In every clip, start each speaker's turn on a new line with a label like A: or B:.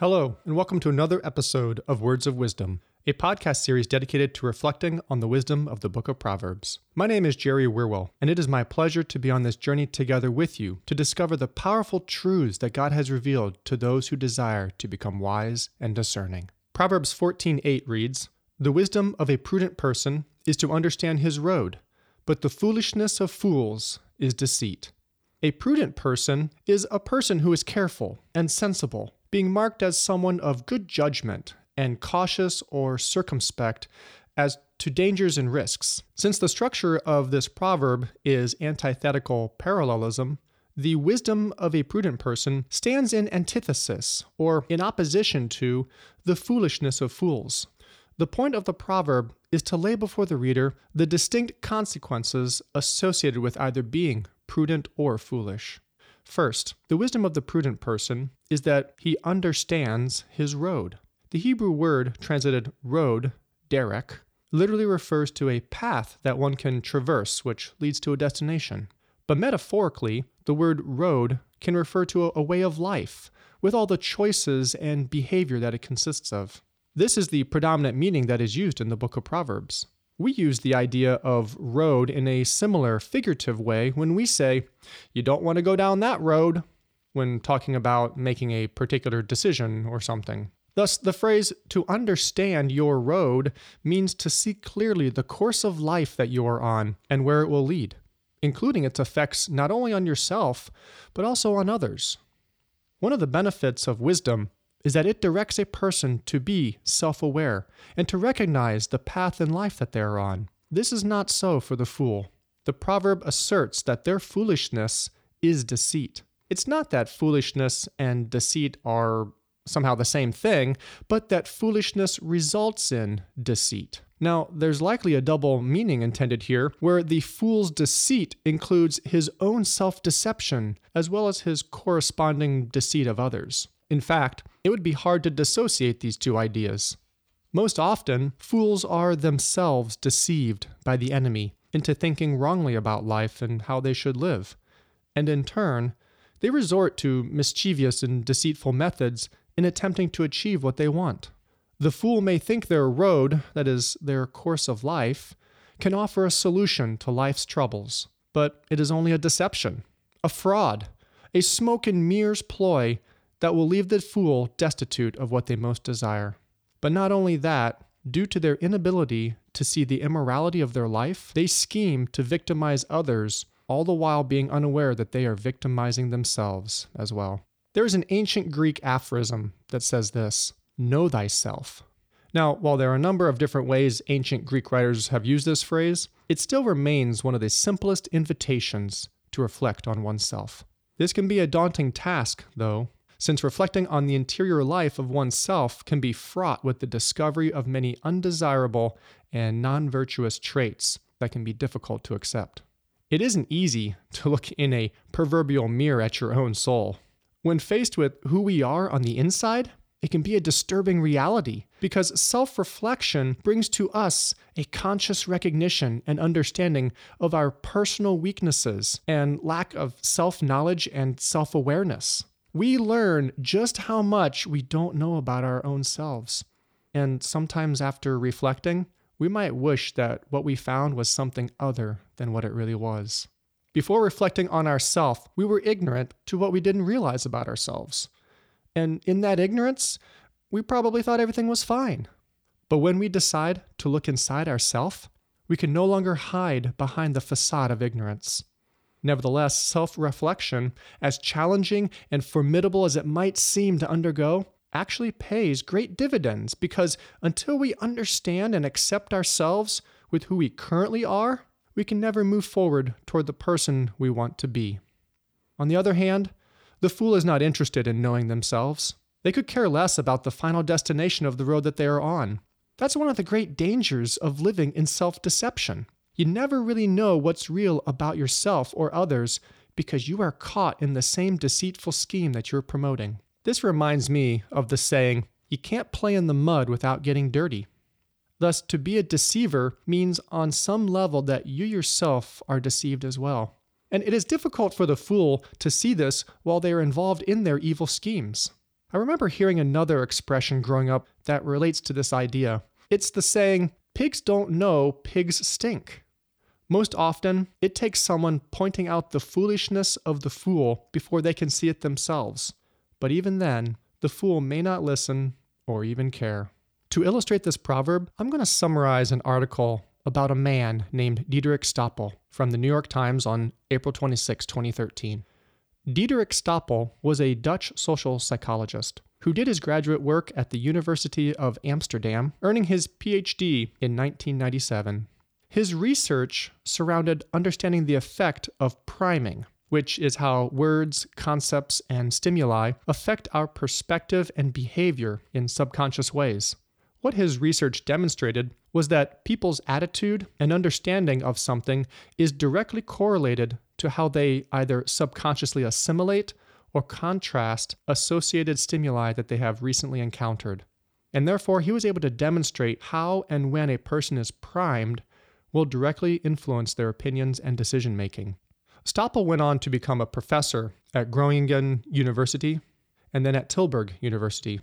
A: Hello, and welcome to another episode of Words of Wisdom, a podcast series dedicated to reflecting on the wisdom of the book of Proverbs. My name is Jerry Wierwille, and it is my pleasure to be on this journey together with you to discover the powerful truths that God has revealed to those who desire to become wise and discerning. Proverbs 14:8 reads, "The wisdom of a prudent person is to understand his road, but the foolishness of fools is deceit." A prudent person is a person who is careful and sensible being marked as someone of good judgment and cautious or circumspect as to dangers and risks. Since the structure of this proverb is antithetical parallelism, the wisdom of a prudent person stands in antithesis or in opposition to the foolishness of fools. The point of the proverb is to lay before the reader the distinct consequences associated with either being prudent or foolish. First, the wisdom of the prudent person is that he understands his road. The Hebrew word translated road, derek, literally refers to a path that one can traverse which leads to a destination. But metaphorically, the word road can refer to a, a way of life, with all the choices and behavior that it consists of. This is the predominant meaning that is used in the book of Proverbs. We use the idea of road in a similar figurative way when we say, you don't want to go down that road, when talking about making a particular decision or something. Thus, the phrase to understand your road means to see clearly the course of life that you are on and where it will lead, including its effects not only on yourself, but also on others. One of the benefits of wisdom is that it directs a person to be self aware and to recognize the path in life that they are on. This is not so for the fool. The proverb asserts that their foolishness is deceit. It's not that foolishness and deceit are somehow the same thing, but that foolishness results in deceit. Now, there's likely a double meaning intended here, where the fool's deceit includes his own self deception as well as his corresponding deceit of others. In fact, it would be hard to dissociate these two ideas. Most often, fools are themselves deceived by the enemy into thinking wrongly about life and how they should live. And in turn, they resort to mischievous and deceitful methods in attempting to achieve what they want. The fool may think their road, that is, their course of life, can offer a solution to life's troubles, but it is only a deception, a fraud, a smoke and mirrors ploy that will leave the fool destitute of what they most desire. But not only that, due to their inability to see the immorality of their life, they scheme to victimize others, all the while being unaware that they are victimizing themselves as well. There is an ancient Greek aphorism that says this Know thyself. Now, while there are a number of different ways ancient Greek writers have used this phrase, it still remains one of the simplest invitations to reflect on oneself. This can be a daunting task, though, since reflecting on the interior life of oneself can be fraught with the discovery of many undesirable and non virtuous traits that can be difficult to accept. It isn't easy to look in a proverbial mirror at your own soul. When faced with who we are on the inside, it can be a disturbing reality because self reflection brings to us a conscious recognition and understanding of our personal weaknesses and lack of self knowledge and self awareness we learn just how much we don't know about our own selves. And sometimes after reflecting, we might wish that what we found was something other than what it really was. Before reflecting on ourself, we were ignorant to what we didn't realize about ourselves. And in that ignorance, we probably thought everything was fine. But when we decide to look inside ourself, we can no longer hide behind the facade of ignorance. Nevertheless, self reflection, as challenging and formidable as it might seem to undergo, actually pays great dividends because until we understand and accept ourselves with who we currently are, we can never move forward toward the person we want to be. On the other hand, the fool is not interested in knowing themselves. They could care less about the final destination of the road that they are on. That's one of the great dangers of living in self deception. You never really know what's real about yourself or others because you are caught in the same deceitful scheme that you're promoting. This reminds me of the saying, you can't play in the mud without getting dirty. Thus, to be a deceiver means on some level that you yourself are deceived as well. And it is difficult for the fool to see this while they are involved in their evil schemes. I remember hearing another expression growing up that relates to this idea. It's the saying, pigs don't know pigs stink. Most often, it takes someone pointing out the foolishness of the fool before they can see it themselves. But even then, the fool may not listen or even care. To illustrate this proverb, I'm going to summarize an article about a man named Diederik Stapel from the New York Times on April 26, 2013. Diederik Stapel was a Dutch social psychologist who did his graduate work at the University of Amsterdam, earning his PhD in 1997. His research surrounded understanding the effect of priming, which is how words, concepts, and stimuli affect our perspective and behavior in subconscious ways. What his research demonstrated was that people's attitude and understanding of something is directly correlated to how they either subconsciously assimilate or contrast associated stimuli that they have recently encountered. And therefore, he was able to demonstrate how and when a person is primed will directly influence their opinions and decision making. Stapel went on to become a professor at Groningen University and then at Tilburg University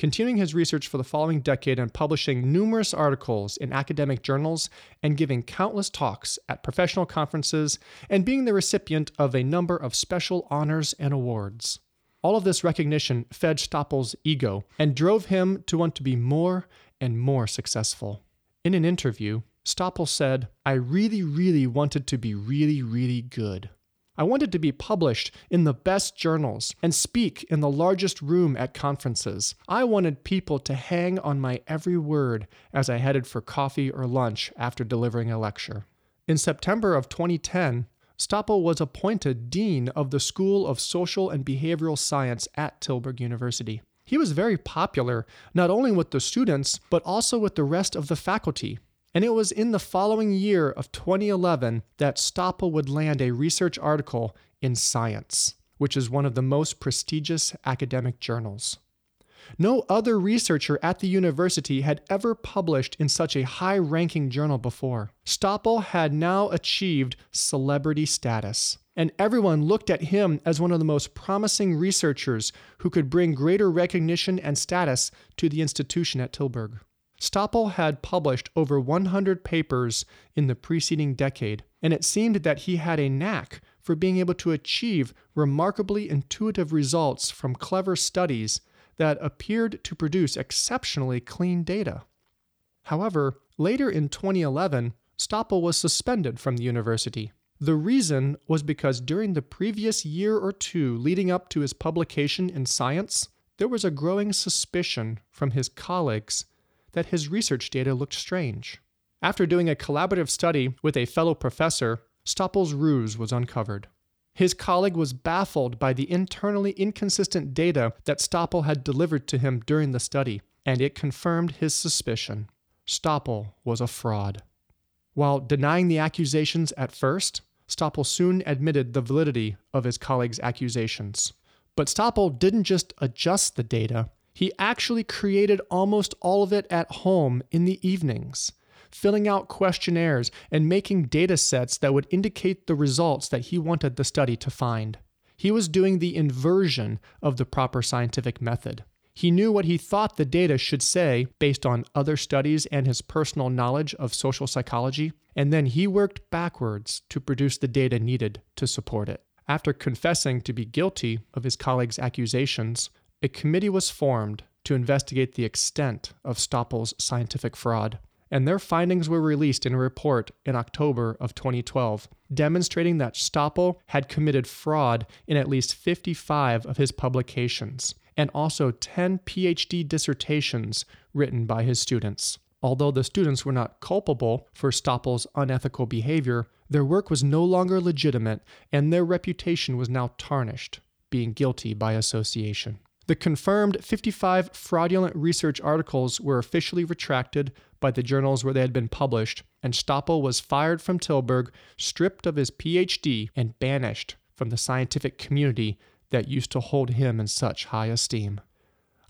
A: continuing his research for the following decade and publishing numerous articles in academic journals and giving countless talks at professional conferences and being the recipient of a number of special honors and awards. All of this recognition fed Stapel's ego and drove him to want to be more and more successful. In an interview, Stapel said, I really, really wanted to be really, really good. I wanted to be published in the best journals and speak in the largest room at conferences. I wanted people to hang on my every word as I headed for coffee or lunch after delivering a lecture. In September of 2010, Stapel was appointed Dean of the School of Social and Behavioral Science at Tilburg University. He was very popular, not only with the students, but also with the rest of the faculty. And it was in the following year of 2011 that Stapel would land a research article in Science, which is one of the most prestigious academic journals. No other researcher at the university had ever published in such a high ranking journal before. Stapel had now achieved celebrity status, and everyone looked at him as one of the most promising researchers who could bring greater recognition and status to the institution at Tilburg. Stapel had published over 100 papers in the preceding decade, and it seemed that he had a knack for being able to achieve remarkably intuitive results from clever studies that appeared to produce exceptionally clean data. However, later in 2011, Stapel was suspended from the university. The reason was because during the previous year or two leading up to his publication in Science, there was a growing suspicion from his colleagues that his research data looked strange. After doing a collaborative study with a fellow professor, Stapel's ruse was uncovered. His colleague was baffled by the internally inconsistent data that Stapel had delivered to him during the study, and it confirmed his suspicion. Stapel was a fraud. While denying the accusations at first, Stapel soon admitted the validity of his colleague's accusations. But Stapel didn't just adjust the data, he actually created almost all of it at home in the evenings, filling out questionnaires and making data sets that would indicate the results that he wanted the study to find. He was doing the inversion of the proper scientific method. He knew what he thought the data should say based on other studies and his personal knowledge of social psychology, and then he worked backwards to produce the data needed to support it. After confessing to be guilty of his colleague's accusations, a committee was formed to investigate the extent of Stapel's scientific fraud, and their findings were released in a report in October of 2012, demonstrating that Stapel had committed fraud in at least 55 of his publications, and also 10 PhD dissertations written by his students. Although the students were not culpable for Stapel's unethical behavior, their work was no longer legitimate and their reputation was now tarnished, being guilty by association. The confirmed 55 fraudulent research articles were officially retracted by the journals where they had been published, and Stapel was fired from Tilburg, stripped of his PhD, and banished from the scientific community that used to hold him in such high esteem.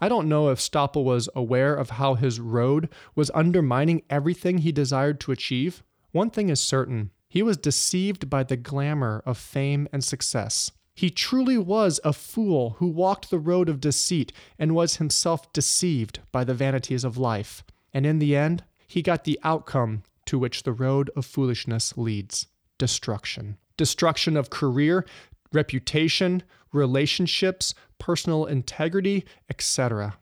A: I don't know if Stapel was aware of how his road was undermining everything he desired to achieve. One thing is certain he was deceived by the glamour of fame and success. He truly was a fool who walked the road of deceit and was himself deceived by the vanities of life. And in the end, he got the outcome to which the road of foolishness leads destruction. Destruction of career, reputation, relationships, personal integrity, etc.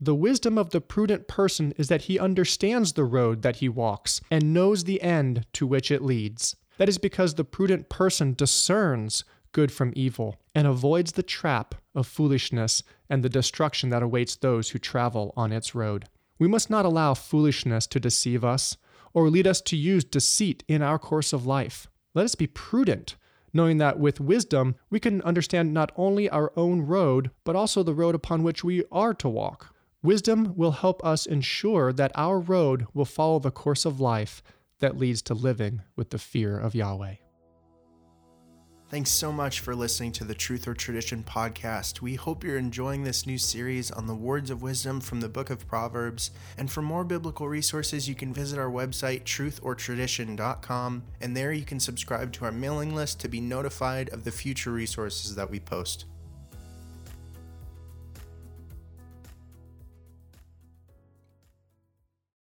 A: The wisdom of the prudent person is that he understands the road that he walks and knows the end to which it leads. That is because the prudent person discerns good from evil and avoids the trap of foolishness and the destruction that awaits those who travel on its road. We must not allow foolishness to deceive us or lead us to use deceit in our course of life. Let us be prudent, knowing that with wisdom we can understand not only our own road, but also the road upon which we are to walk. Wisdom will help us ensure that our road will follow the course of life that leads to living with the fear of Yahweh.
B: Thanks so much for listening to the Truth or Tradition podcast. We hope you're enjoying this new series on the words of wisdom from the book of Proverbs. And for more biblical resources, you can visit our website, truthortradition.com, and there you can subscribe to our mailing list to be notified of the future resources that we post.